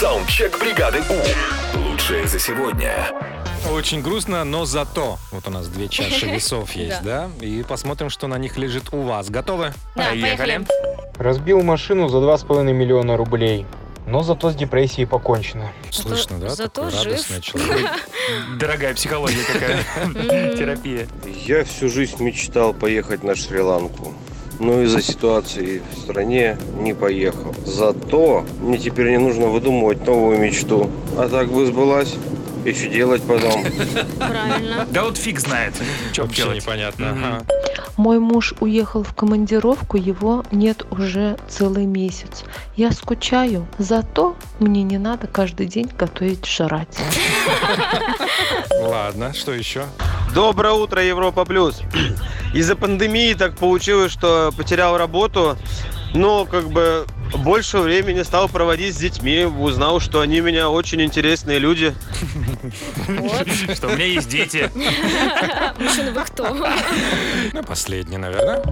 Саундчек бригады У. Лучшее за сегодня. Очень грустно, но зато. Вот у нас две чаши весов есть, да? И посмотрим, что на них лежит у вас. Готовы? Да, поехали. Разбил машину за 2,5 миллиона рублей. Но зато с депрессией покончено. Слышно, да? зато Такой жив. человек. Дорогая психология какая. Терапия. Я всю жизнь мечтал поехать на Шри-Ланку. Но из-за ситуации в стране не поехал. Зато мне теперь не нужно выдумывать новую мечту. А так бы сбылась. И что делать потом? Правильно. Да вот фиг знает, что Вообще делать. непонятно. Ага. Мой муж уехал в командировку, его нет уже целый месяц. Я скучаю, зато мне не надо каждый день готовить жрать. Ладно, что еще? Доброе утро, Европа Плюс. Из-за пандемии так получилось, что потерял работу, но как бы больше времени стал проводить с детьми, узнал, что они у меня очень интересные люди. Что у меня есть дети. Мужчина, вы кто? Ну, последний, наверное.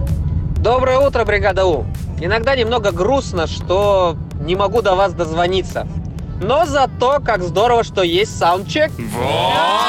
Доброе утро, бригада У. Иногда немного грустно, что не могу до вас дозвониться. Но зато как здорово, что есть саундчек. Вот.